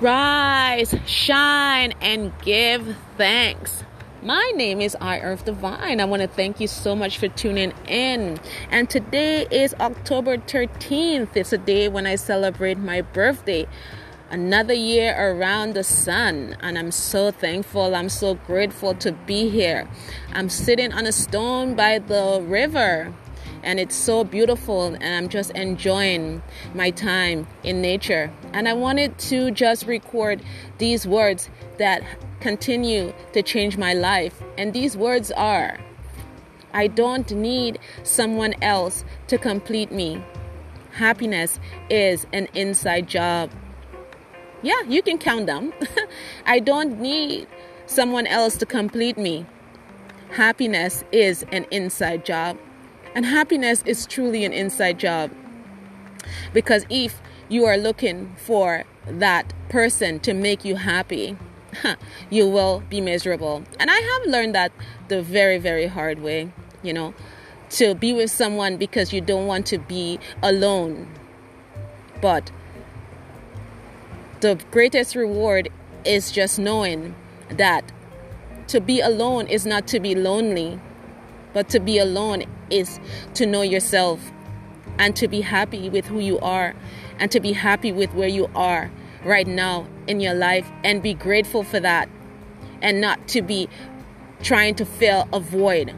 Rise, shine, and give thanks. My name is I Earth Divine. I want to thank you so much for tuning in. And today is October 13th. It's a day when I celebrate my birthday. Another year around the sun, and I'm so thankful. I'm so grateful to be here. I'm sitting on a stone by the river and it's so beautiful and I'm just enjoying my time in nature. And I wanted to just record these words that continue to change my life. And these words are I don't need someone else to complete me. Happiness is an inside job. Yeah, you can count them. I don't need someone else to complete me. Happiness is an inside job. And happiness is truly an inside job. Because if you are looking for that person to make you happy, you will be miserable. And I have learned that the very, very hard way, you know, to be with someone because you don't want to be alone. But the greatest reward is just knowing that to be alone is not to be lonely, but to be alone is to know yourself and to be happy with who you are and to be happy with where you are right now in your life and be grateful for that and not to be trying to fill a void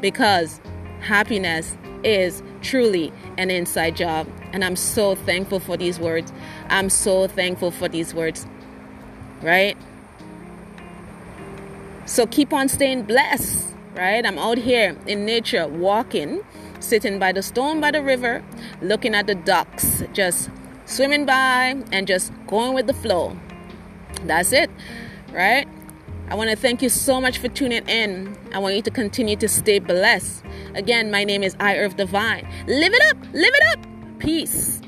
because happiness is truly an inside job and I'm so thankful for these words. I'm so thankful for these words. Right? So keep on staying blessed right? I'm out here in nature walking, sitting by the stone by the river, looking at the ducks just swimming by and just going with the flow. That's it, right? I want to thank you so much for tuning in. I want you to continue to stay blessed. Again, my name is I Earth Divine. Live it up, live it up. Peace.